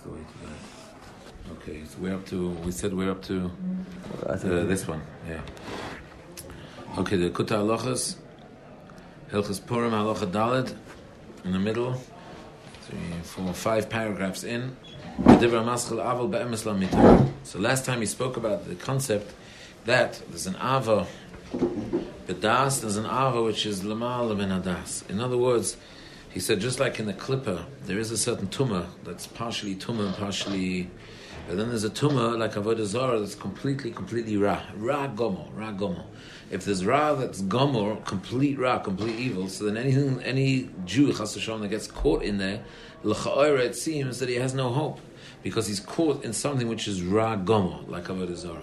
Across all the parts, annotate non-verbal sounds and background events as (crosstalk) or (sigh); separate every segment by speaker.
Speaker 1: That's the way to do it. Okay, so we're up to, we said we're up to uh, this one, yeah. Okay, the Kuta Halachas, Hilchas Purim Halacha Daled, in the middle, three, four, five paragraphs in. So last time he spoke about the concept that there's an Ava, das, there's an Ava which is Lamal ben Adas. In other words, he said, just like in a klipa, there is a certain tumah that's partially tumah and partially. But then there's a tumah like Avodah Zarah that's completely, completely ra. Ra gomo, ra gomo. If there's ra that's gomo, complete ra, complete evil, so then anything, any Jew, chas that gets caught in there, l'cha'oira, it seems that he has no hope. Because he's caught in something which is ra gomo, like Avodah Zarah.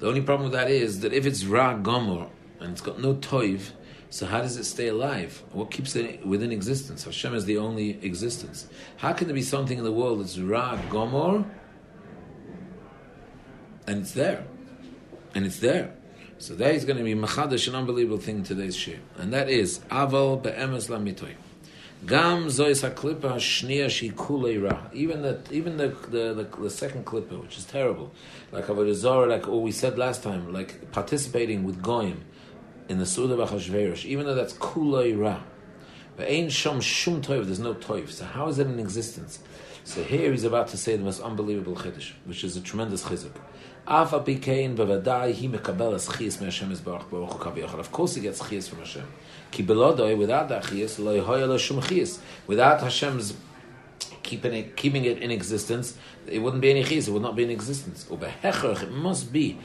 Speaker 1: The only problem with that is that if it's ra gomo, and it's got no toiv, so how does it stay alive? What keeps it within existence? Hashem is the only existence. How can there be something in the world that's Ra Gomor and it's there? And it's there. So that is going to be machadash, an unbelievable thing in today's shir. And that is aval be'emes lamitoy. Gam zois haklipa shnia shi ra. Even the even the, the the, the second klipa, which is terrible, like Avodah like what we said last time, like participating with goyim in the Suda B'Chashverosh, even though that's Kulay Ra. But Ein Shom Shum Toiv, there's no Toiv. So how is it in existence? So here he's about to say the most unbelievable Chiddush, which is a tremendous chizuk. Afa pikein bevadai he mekabel as chiyas me Hashem baruch baruch hu Of course he gets chiyas from Hashem. Ki without that chiyas, lo yehoya shum chiyas. Without Hashem's keeping it, keeping it in existence, it wouldn't be any chiyas, it would not be in existence. It must be.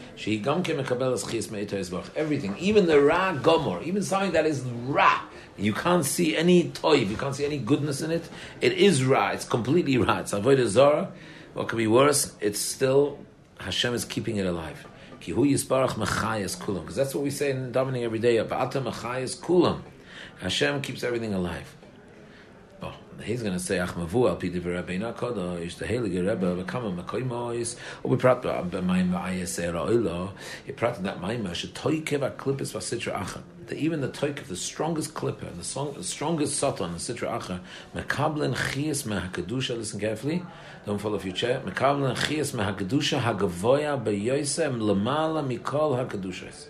Speaker 1: Everything, even the ra gomor, even something that is ra, you can't see any toiv, you can't see any goodness in it. It is ra, it's completely ra. It's avodah zara. What could be worse? It's still Hashem is keeping it alive. Because that's what we say in davening every day. Kulam. Hashem keeps everything alive he's going to say achmavu al pidi v'rabbeinu kodesh the heilige Rebbe v'kama makoimois or we prat b'mayim v'ayeser oilo he prat that mayim should toikev klippus v'sitra acha. That even the toik of the strongest klipa the, song, the strongest satan the sitra acha mekablen chias mehakadusha listen carefully don't fall off your chair mekablen chias mehakadusha hagavoya beyoisem lamala mikol hakadushas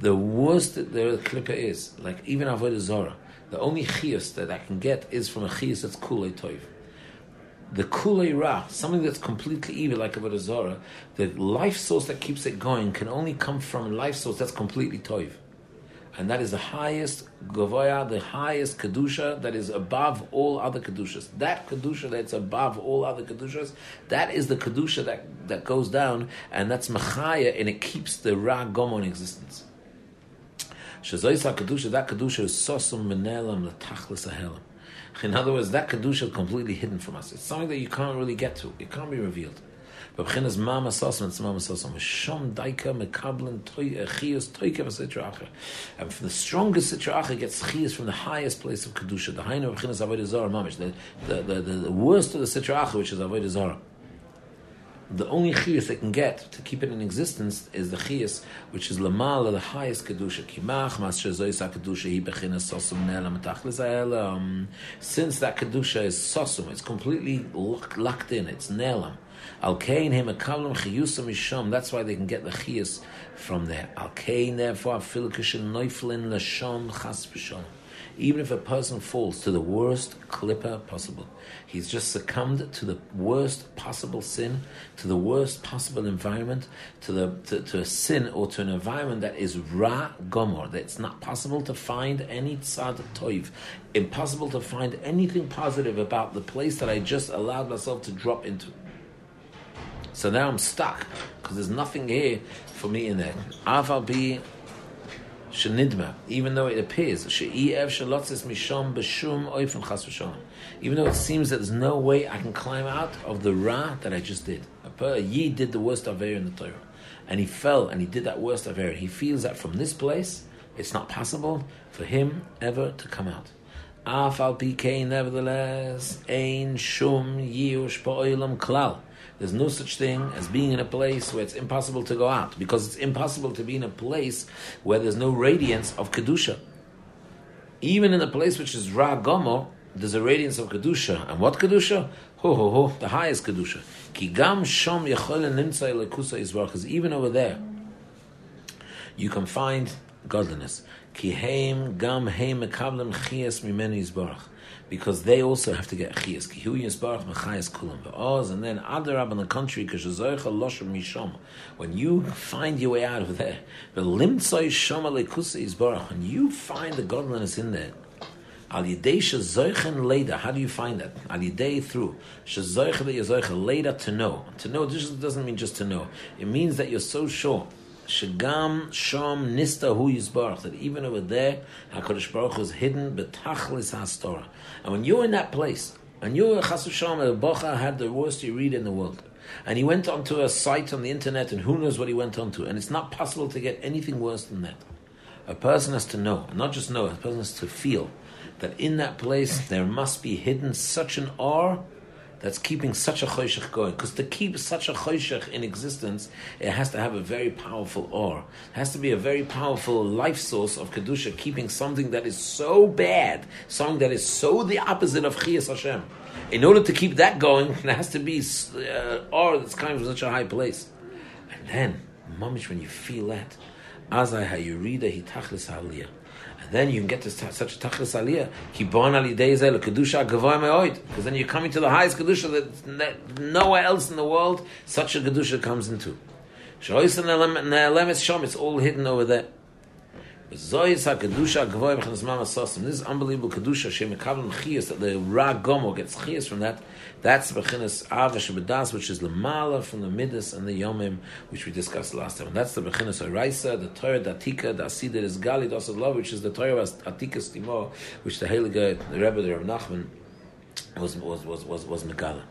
Speaker 1: the worst that the klipa is like even avodah zorah the only chiyus that I can get is from a chiyus that's kulei toiv. The kulei ra, something that's completely evil, like a Zora, the life source that keeps it going can only come from a life source that's completely toiv. And that is the highest gavoya, the highest kedusha that is above all other kedushas. That kedusha that's above all other kedushas, that is the kedusha that, that goes down, and that's machaya, and it keeps the ra gomo in existence. Shazois HaKadusha, that Kadusha is sosum menelam letachlis ahelam. In other words, that Kedusha is completely hidden from us. It's something that you can't really get to. It can't be revealed. But b'chinas mama sosum, it's mama sosum. Shom daika mekablen uh, chiyas toike v'sitra acher. And from the strongest sitra acher gets chiyas from the highest place of Kedusha. The hainu b'chinas avodah zarah mamish. The, the, the, worst of the sitra acher, which is avodah zarah the only chiyus they can get to keep it in existence is the chiyus which is lamala, the highest kedusha. Kimach mas shezois kedusha hi bechina sosum ne'elam tachlis Since that kedusha is sosum, it's completely locked in. It's ne'elam. Al kain him akavlam chiyusam misham. That's why they can get the chiyus from there. Al kain therefore afilikishin noiflin lashon chas v'shalom even if a person falls to the worst klipa possible, he's just succumbed to the worst possible sin, to the worst possible environment, to the to, to a sin or to an environment that is ra gomor, that it's not possible to find any tzad toiv, impossible to find anything positive about the place that I just allowed myself to drop into. So now I'm stuck because there's nothing here for me in there. Shenidma, even though it appears she'iev shalotzis mishom b'shum chas v'shom, even though it seems that there's no way I can climb out of the ra that I just did. A yid did the worst aver in the Torah, and he fell and he did that worst aver. He feels that from this place it's not possible for him ever to come out. Afal pikein, nevertheless, ein shum yiush ba'olam klal. There's no such thing as being in a place where it's impossible to go out, because it's impossible to be in a place where there's no radiance of kedusha. Even in a place which is ra gomo, there's a radiance of kedusha, and what kedusha? Ho ho ho, the highest kedusha. Ki gam shom. Because even over there, you can find godliness. Ki chias because they also have to get chiyas. Kihu yisbarach mechayas kulam be'oz, and then adarab on the loshem mishom. When you find your way out of there, the limtzoi shoma lekusa yisbarach, when you find the godliness in there, Al yidei shazoichen leda. How do you find that? Al yidei through shazoicha that yazoicha leda to know. To know this doesn't mean just to know. It means that you're so sure Shagam Shom Nista Hu Yisbarach, that even over there, HaKadosh Baruch is hidden betachlis HaStorah. And when you're in that place, and you're Chas Shalom, Bocha had the worst you read in the world, and he went onto a site on the internet, and who knows what he went onto, and it's not possible to get anything worse than that. A person has to know, not just know, a person has to feel that in that place there must be hidden such an awe that's keeping such a choshech going. Because to keep such a choshech in existence, it has to have a very powerful or. It has to be a very powerful life source of kedusha, keeping something that is so bad, something that is so the opposite of chiyas Hashem. In order to keep that going, (laughs) there has to be uh, or that's coming from such a high place. And then, mamish, when you feel that, azai hayurida hitachlis haliyah then you can get to such a tachlis aliyah. Kibon al yidei kedusha gavoy me'oid. Because then you're coming to the highest kedusha that nowhere else in the world such a kedusha comes into. And. It's all hidden over there. This unbelievable kedusha shemekavim chiyas that the ra gomo gets chiyas from that. That's bechinas avash bedas, which is lemala from the midas and the yomim, which we discussed last time. And that's the bechinas araisa, the Torah datika, the asida is gali love, which is the Torah atika stimo, which the Heilige, the Rebbe, the Rav Nachman, was was was was was megala.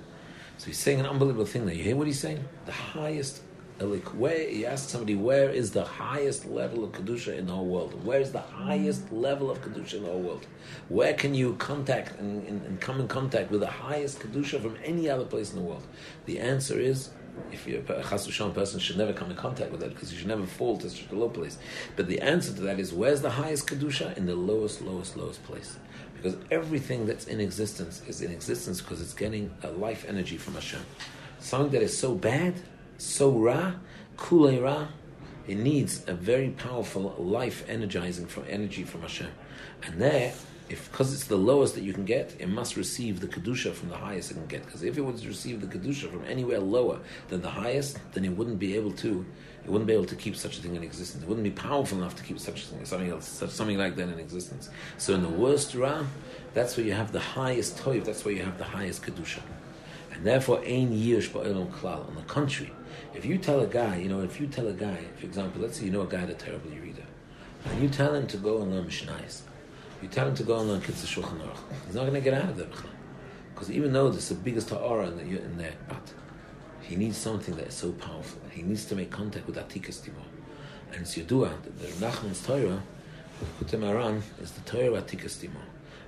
Speaker 1: So he's saying an unbelievable thing there. You hear what he's saying? The highest where you ask somebody where is the highest level of kedusha in the whole world? Where is the highest level of kedusha in the whole world? Where can you contact and, and, and come in contact with the highest kedusha from any other place in the world? The answer is if you're a chas person should never come in contact with that because you should never fall to such a low place. But the answer to that is where's the highest kedusha in the lowest, lowest, lowest place? Because everything that's in existence is in existence because it's getting a life energy from Hashem. Something that is so bad so ra, kule ra, it needs a very powerful life energizing from energy from Hashem. And there, if because it's the lowest that you can get, it must receive the kedusha from the highest it can get. Because if it was to receive the kedusha from anywhere lower than the highest, then it wouldn't be able to. It wouldn't be able to keep such a thing in existence. It wouldn't be powerful enough to keep such a thing, something else, such, something like that in existence. So in the worst ra, that's where you have the highest toiv. That's where you have the highest kedusha. And therefore, ein yish ba'olam klal. On the country. if you tell a guy, you know, if you tell a guy, for example, let's say you know a guy that's terribly reader, and you tell him to go and learn Mishnais, you tell him to go and learn Kitzur Shulchan Aruch, he's not going to get out of there. Because even though there's the biggest ta'ara in, in there, but he needs something that is so powerful. He needs to make contact with Atikas Timor. And it's Yudua, the, the Nachman's Torah, Kutim Aran, is the Torah of Atikas Timor.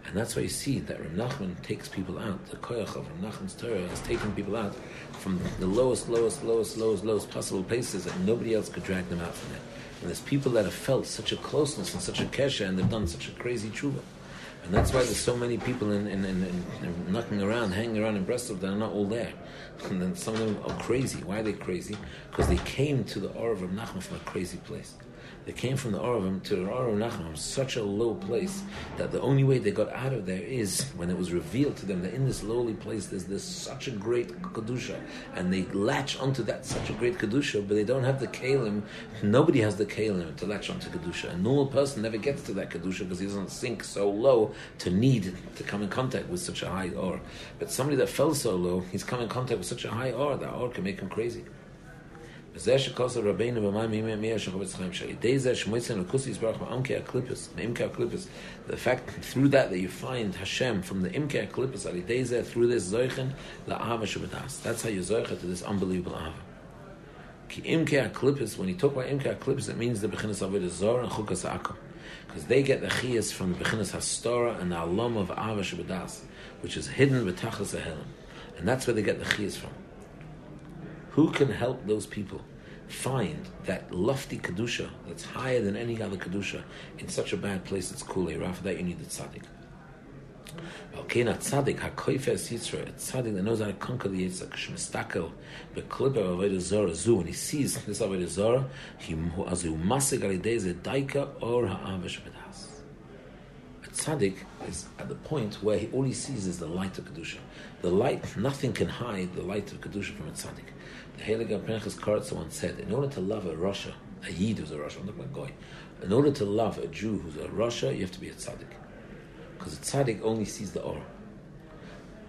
Speaker 1: And that's why you see that Rav Nachman takes people out. The koyach of Rav Nachman's Torah is taking people out from the lowest, lowest, lowest, lowest, lowest possible places that nobody else could drag them out from there. And there's people that have felt such a closeness and such a kesha, and they've done such a crazy tshuva. And that's why there's so many people in, in, in, in knocking around, hanging around in Breslov that are not all there. (laughs) And then some of them are crazy. Why are they crazy? Because they came to the Or of Rav Nachman from a crazy place. They came from the Oravim to Orav Nachman, such a low place that the only way they got out of there is when it was revealed to them that in this lowly place there's this such a great kedusha, and they latch onto that such a great kedusha, but they don't have the kalim. Nobody has the kalim to latch onto kedusha. A normal person never gets to that kedusha because he doesn't sink so low to need to come in contact with such a high or. But somebody that fell so low, he's come in contact with such a high or that or can make him crazy. זה שכוס רבינו במים מימי מי השחובץ חיים שעל ידי זה שמועצן לקוס יסברך מעמקי הקליפס, מעמקי הקליפס, the fact through that that you find Hashem from the imke הקליפס, על ידי זה, through this זויכן לאהבה שבדס. That's how you זויכה to this unbelievable אהבה. כי imke הקליפס, when you talk about imke הקליפס, it means the bechinas of it zor and chukas akum. Because they get the chiyas from the bechinas hastora and the alum of ahava shebedas, which is hidden betachas ahelim. And that's where they get the chiyas from. Who can help those people find that lofty kedusha that's higher than any other kedusha in such a bad place? It's kule. For that, you need the tzaddik. Okay, not tzaddik, hakoifes yitzra, a tzaddik that knows how to conquer the yitzra, kshmistakel, beklipa avodah zora zu, when he sees this avodah zora, he as he masik alidei ze daika or ha'avesh v'das. A tzaddik is at the point where he, all he sees is the light of kedusha. The light, nothing can hide the light of kedusha from a tzaddik. The Heilige Pinchas Koretz once said, in order to love a rasha, a Yid who's a rasha, I'm not going to go. In order to love a Jew who's a rasha, you have to be a tzaddik. Because a tzaddik only sees the aura.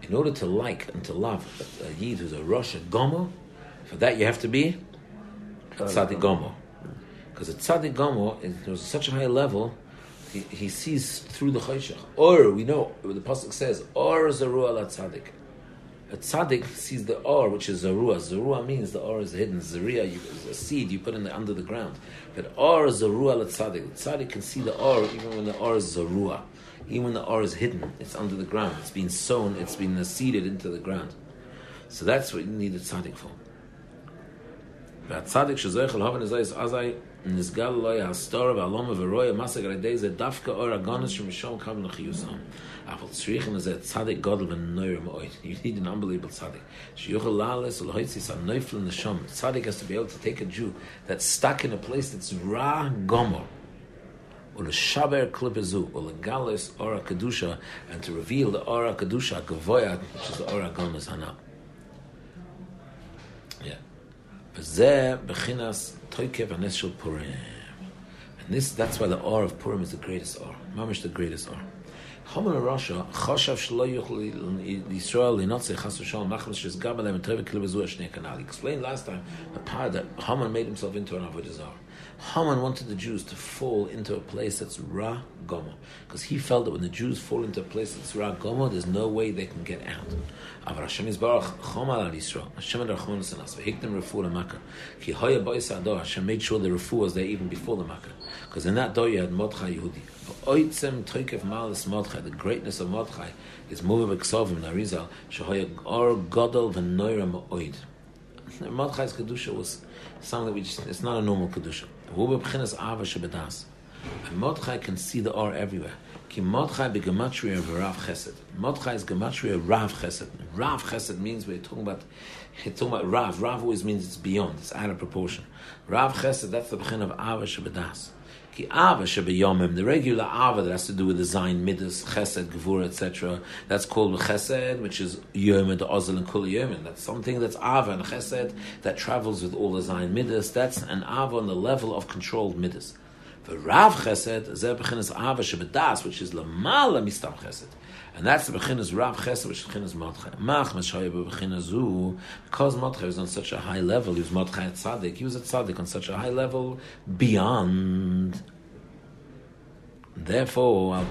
Speaker 1: In order to like and to love a, a Yid who's a rasha Gomo, for that you have to be a tzaddik Gomo. Because a tzaddik Gomo is such a high level, he, he sees through the chayshach. Or, we know, the Pasuk says, Or zaru ala tzaddik. A tzaddik sees the or, which is zarua. Zarua means the or is hidden. Zaria is a seed you put in the, under the ground. But or is la tzaddik. The tzaddik can see the or even when the or is zarua. Even when the or is hidden, it's under the ground. It's been sown. It's been seeded into the ground. So that's what you need a tzaddik for. והצדיק שזויכל הובן הזה אזי נסגל לו ההסתור והלום ורויה מסג על ידי זה דווקא אור הגונס שמשום קו לחיוסם. אבל צריכים לזה צדיק גודל ונויר מאוד. You need an unbelievable צדיק. שיוכל לעלס ולהויציס הנויפל נשום. Tzaddik has to be able to take a Jew that's stuck in a place that's ra gomor. ולשבר קליפה זו, ולגלס אור הקדושה, and to reveal the אור הקדושה הגבויה, which is the אור הגונס הנ"ל. V'zeh b'chinas toikev anes shel Purim. And this, that's why the R of Purim is the greatest R. Mamish the greatest R. Haman Rasha, Choshav Shelo Yuchli Yisrael Linotze Chas V'Shalom Nachal Shiz Gam Alem Tevik Kilu Bezu Ashnei Kanal. He explained last time the power that Haman made himself into an Avodah Zarah. Haman wanted the Jews to fall into a place that's Ra Gomo. Because he felt that when the Jews fall into a place that's Ra Gomo, there's no way they can get out. Hashem is Baruch Chomal al. Hashem had Rachman Sanas. V'hiktem refu la Makkah. Ki hoya bois ador. Hashem made sure the refu was there even before the Makkah. Because in that door you had Mordechai Yehudi. Oitzem toikev malas Mordechai. The greatness of Mordechai is Muvav Eksovim Narizal. Shehoya or Godel v'noira ma'oid. Mordechai's Kedusha was something that we just, it's not a normal Kedusha. And Mordechai can see the or everywhere. Ki Mordechai be gematria of Rav Chesed. Mordechai is gematria Rav Chesed. Rav Chesed means we're talking about, we're talking about Rav. Rav always means it's beyond, it's out of proportion. Rav Chesed, that's the bechin of Ava Shebedas. Ki Ava Shebeyomim, the regular Ava that has to do with the Zayin, Midas, Chesed, Gevur, etc. That's called Chesed, which is Yom, the Ozel, and Kul Yom. That's something that's Ava and Chesed that travels with all the Zayin Midas. That's an Ava on the level of controlled Midas. The Rav Chesed, Zeh Bechinas Ava Shebedas, which is Lamala Mistam Chesed. And that's the Bechinas Rav Chesed, which is Bechinas Mordechai. Mach Meshaya Bechinas Zu, because Mordechai was on such a high level, he was Mordechai Tzaddik, he was a Tzaddik on such a high level, beyond Therefore, al.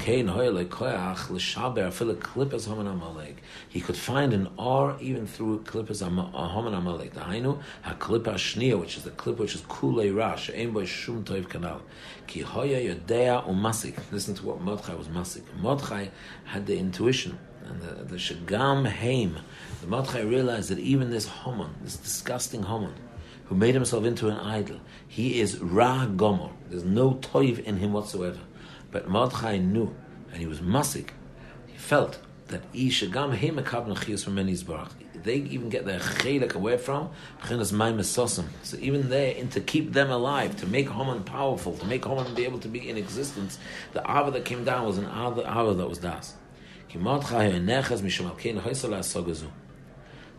Speaker 1: He could find an R even through klippas haman amalek. The hainu ha klippa shnia, which is the clip which is kulei rash, ein shum toiv kanal. Ki hoya yodea umasik. Listen to what Mordechai was masik. Mordechai had the intuition and the, the shagam heim. The Mordechai realized that even this Haman, this disgusting Haman, who made himself into an idol, he is ra gomor. There's no toiv in him whatsoever. But Mordechai knew, and he was masik. He felt that Ishagam Hemakab Nachias from Menizbarach. They even get their chelik away from. So even there, and to keep them alive, to make Haman powerful, to make Haman be able to be in existence, the Ava that came down was an Ava, that was Das. Ki Mordechai.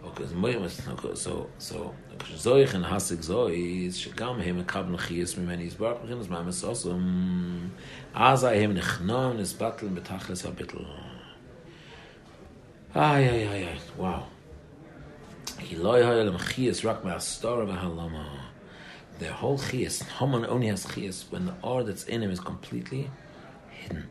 Speaker 1: Okay, so so zoich and hasig zoich shegam hem kab nchiyas mimeni zbar beginners ma mesosum az i hem nchnom is battle habitel ay ay ay ay wow he loy hayel mchiyas rak ma star ma halama their whole chiyas Haman only has chiyas when the or that's in him is completely hidden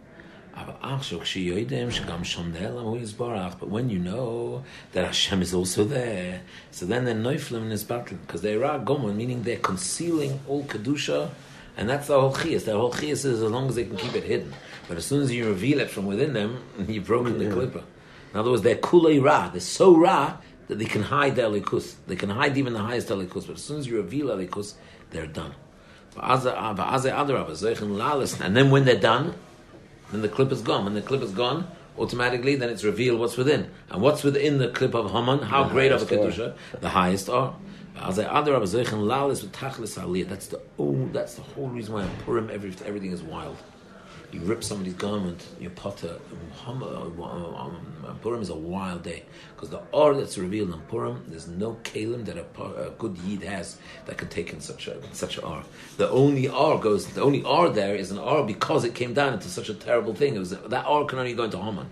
Speaker 1: but when you know that Hashem is also there, so then they're noiflim in his battle because they're gomon, meaning they're concealing all kedusha, and that's the whole chiyas. The whole chiyas is as long as they can keep it hidden. But as soon as you reveal it from within them, (laughs) you've broken the klipa. In other words, they're kulei ra. They're so ra that they can hide the elikus. They can hide even the highest elikus. But as soon as you reveal elikus, they're done. And then when they're done, then the clip is gone. When the clip is gone, automatically then it's revealed what's within. And what's within the clip of Haman? How
Speaker 2: The
Speaker 1: great of a kedusha? The highest are. As I other That's the oh, that's the whole reason why in Purim every, everything is wild. You rip somebody's garment, you potter. Purim is a wild day because the or that's revealed in Purim, there's no kalim that a, a, good yid has that can take in such a such a or. The only or goes, the only or there is an or because it came down into such a terrible thing. It was that or can only go into Haman.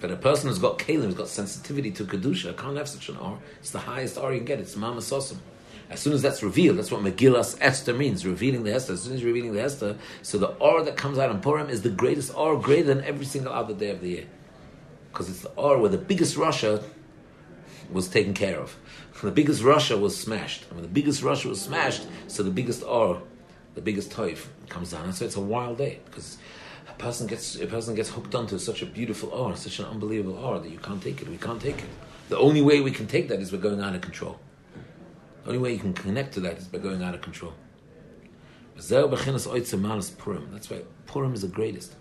Speaker 1: But a person who's got kalim, who's got sensitivity to kedusha, can't have such an or. It's the highest or you can get. It's mama sosim. As soon as that's revealed, that's what Megillas Esther means, revealing the Esther. As soon as you're revealing the Esther, so the or that comes out in Purim is the greatest or, greater than every single other day of the year. Because it's the or where the biggest rasha was taken care of. (laughs) The biggest rasha was smashed. And when the biggest rasha was smashed, so the biggest or, the biggest toif comes down. And so it's a wild day because a person gets a person gets hooked onto such a beautiful or, such an unbelievable or that you can't take it. We can't take it. The only way we can take that is we're going out of control. The only way you can connect to that is by going out of control. That's why Purim is the greatest.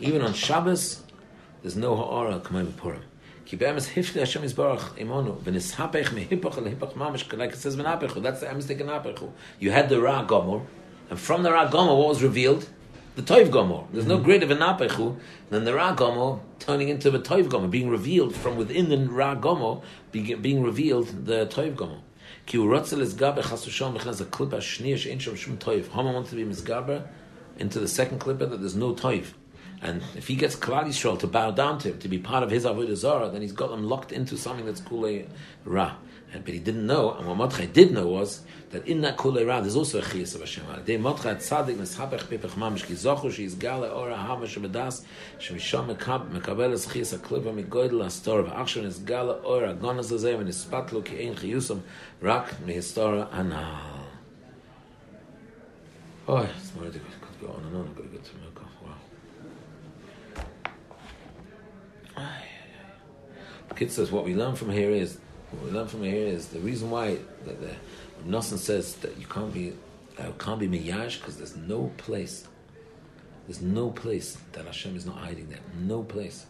Speaker 1: Even on Shabbos, there's no ha'ara coming Purim. Ki be'emes hifli Hashem Yisbarach imonu v'nishapech mehipach lehipach mamish like it says v'napechu. That's the emes taken You had the Ra Gomor, and from the Ra Gomor, what was revealed? The Toiv Gomor. There's no mm-hmm. greater Vinapechu than the Ra Gomor turning into the Toiv Gomor, being revealed from within the Ra Gomor, being revealed the Toiv Gomor. Ki urotzel is gabe chasushon mechnas a klipa shniyah she'en shom shum toiv. Hama wants to be misgaber into the second klipa that there's no toiv. And if he gets Klal Yisrael to bow down to him, to be part of his Avodah Zarah, then he's got them locked into something that's Kulei Ra. And, but he didn't know, and what Mordechai did know was that in that Kulei Ra, there's also a Chiyas of Hashem. De Mordechai Tzadik Neshapech Pipech Mamish Ki Zochu She's Gale Ora Hava Shebedas Shemisham Mekabel Es Chiyas HaKlipa Migoydel Astor V'achshav Nesgale Ora Gonas V'nispatlu Ki Ein Chiyusam Rak Mehistora Anal. Oh, it's more difficult. Could go on and on. I've got to get to Melkov. Wow. Says what we learn from here is what we learn from here is the reason why that the Nosson says that you can't be uh, can't be miyash because there's no place, there's no place that Hashem is not hiding there, no place.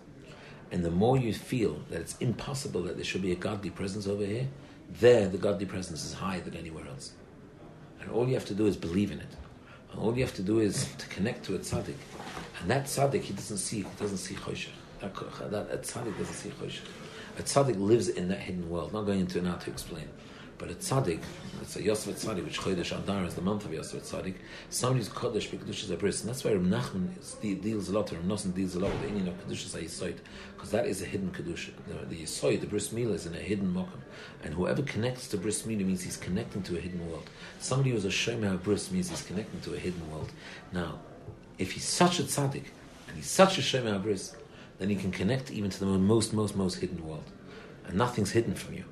Speaker 1: And the more you feel that it's impossible that there should be a godly presence over here, there the godly presence is higher than anywhere else. And all you have to do is believe in it. And all you have to do is to connect to a tzaddik. And that tzaddik, he doesn't see, he doesn't see choshech. That, that, that tzaddik doesn't see choshech. A tzaddik lives in that hidden world. Not going into it now to explain. But a tzaddik, it's a Yosef Tzaddik, which Chodesh Adar is the month of Yosef Tzaddik. Somebody's Kodesh B'Kedushas Abris, and that's why Rav Nachman deals a lot, or Nosson deals a lot with the Indian of Kedushas HaYisoid, because that is a hidden Kedusha. The, the Yisoid, the Bris Milah, is in a hidden Mokum. And whoever connects to Bris Milah means he's connecting to a hidden world. Somebody who's a Shemah Bris means he's connecting to a hidden world. Now, if he's such a tzaddik, and he's such a Shemah Bris, then you can connect even to the most, most, most hidden world. And nothing's hidden from you.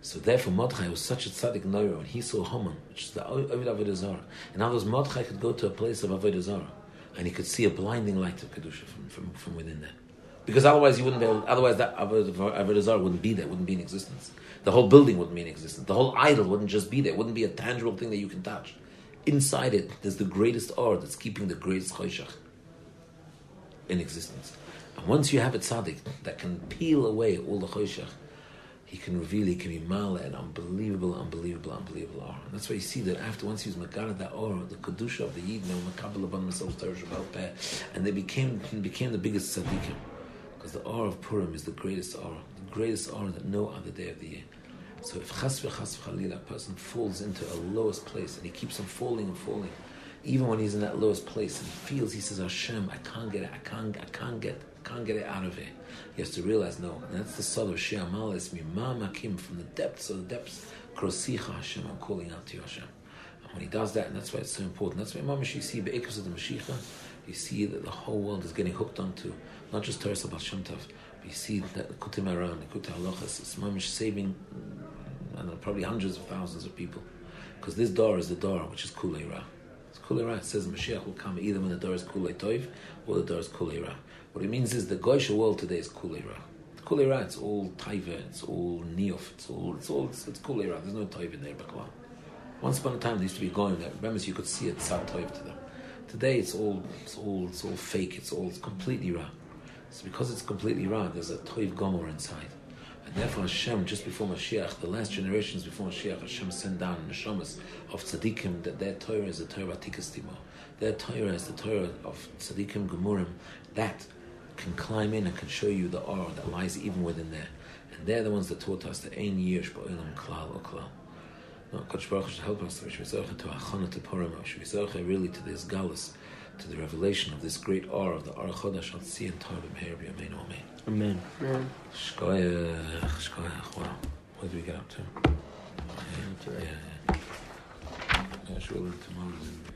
Speaker 1: So therefore, Mordechai was such a tzaddik noira when he saw Haman, which is the Ovid Avodah Zarah. And now those Mordechai could go to a place of Avodah Zarah, and he could see a blinding light of kedusha from, from, from within there. Because otherwise, you wouldn't be able. Otherwise, that Avodah Zarah wouldn't be there. Wouldn't be in existence. The whole building wouldn't be in existence. The whole idol wouldn't just be there. It wouldn't be a tangible thing that you can touch. Inside it, there's the greatest art that's keeping the greatest choshech in existence. And once you have a tzaddik that can peel away all the choshech, he can reveal, he can be mala an unbelievable, unbelievable, unbelievable aura. And that's why you see that after once he was makara that aura, the kedusha of the yid, makabel upon themselves, and they became became the biggest tzaddikim. Because the aura of Purim is the greatest aura, the greatest aura that no other day of the year. So if chas v'chas v'chalila, a person falls into a lowest place and he keeps on falling and falling, even when he's in that lowest place and feels, he says, Hashem, I can't get it, I can't, I can't get, can't get it out of it. He has to realize, no, and that's the soul of Shea Malis, Mimamakim, from the depths of the depths, Krosicha Hashem, I'm calling out to you, Hashem. And when he does that, and that's why it's so important, that's why Mamash, you see, Be'ekus of the Mashiach, you see that the whole world is getting hooked onto, not just Torah Sabal Shem Tov, but you see that the Kutim Aran, the Kutim Halachas, it's Mamash saving, I don't know, probably hundreds of thousands of people. Because this door is the door which is Kulei Ra. It's Kulei Ra. Says Mashiach will come either when the door is Kulei Tov or the door is Kulei Ra. What it means is the Goyish world today is Kulira. Kulira, it's all Taiva, it's all Neof, it's all, it's all, it's, it's Kulira. There's no Taiva in there, Bakwa. Once upon a time, they used to be going there. Remember, you could see it, Sad Taiv to them. Today it's all it's all it's all fake. It's all it's completely raw. It's because it's completely raw. There's a toiv gomor inside. And therefore Hashem, just before Mashiach, the last generations before Mashiach, Hashem sent down neshamas of tzaddikim that their Torah is the Torah of Timo. Their Torah is the Torah of tzaddikim gemurim. That can climb in and can show you the aura that lies even within there. And they're the ones that taught us the Ein Yish Ba'ilam Klal or Klal. No, Kodesh Baruch should help us to Purim, really to this galus, to the revelation of this great aura of the Aura Chodesh Al Tzion Torah B'Meher Amen
Speaker 2: Amen.
Speaker 3: Amen.
Speaker 1: Shkoyach, shkoyach, wow. What do we get up to? Yeah, yeah. yeah. Yeah, sure, tomorrow then, because